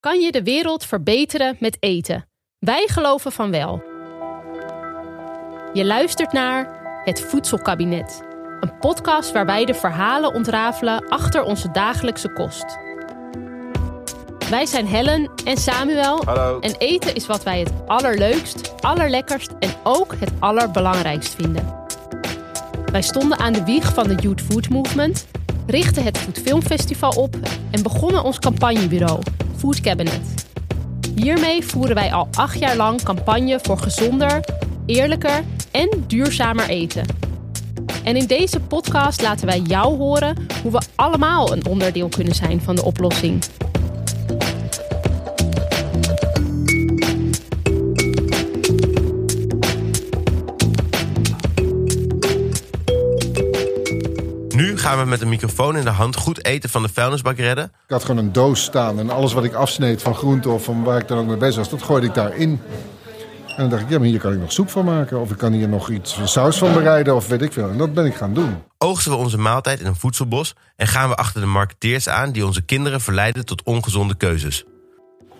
Kan je de wereld verbeteren met eten? Wij geloven van wel. Je luistert naar Het Voedselkabinet. Een podcast waar wij de verhalen ontrafelen achter onze dagelijkse kost. Wij zijn Helen en Samuel. Hallo. En eten is wat wij het allerleukst, allerlekkerst en ook het allerbelangrijkst vinden. Wij stonden aan de wieg van de Youth Food Movement, richtten het Food Film Festival op en begonnen ons campagnebureau, Food Cabinet. Hiermee voeren wij al acht jaar lang campagne voor gezonder, eerlijker en duurzamer eten. En in deze podcast laten wij jou horen hoe we allemaal een onderdeel kunnen zijn van de oplossing. Gaan we met een microfoon in de hand goed eten van de vuilnisbak redden. Ik had gewoon een doos staan en alles wat ik afsneed van groente of van waar ik dan ook mee bezig was, dat gooide ik daarin. En dan dacht ik, ja, maar hier kan ik nog soep van maken. Of ik kan hier nog iets een saus van bereiden of weet ik veel. En dat ben ik gaan doen. Oogsten we onze maaltijd in een voedselbos en gaan we achter de marketeers aan die onze kinderen verleiden tot ongezonde keuzes.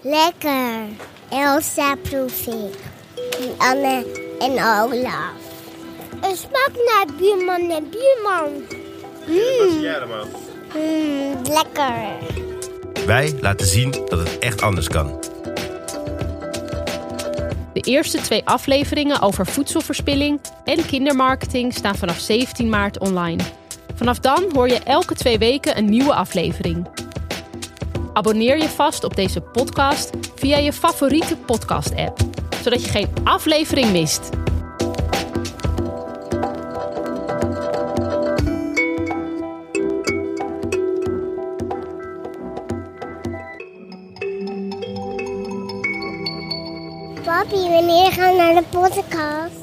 Lekker. Elsa proef ik. En Anne en Olaf. Het smaakt naar buurman en buurman. Mmm, lekker. Wij laten zien dat het echt anders kan. De eerste twee afleveringen over voedselverspilling en kindermarketing staan vanaf 17 maart online. Vanaf dan hoor je elke twee weken een nieuwe aflevering. Abonneer je vast op deze podcast via je favoriete podcast-app, zodat je geen aflevering mist. Papi, wanneer gaan we naar de podcast?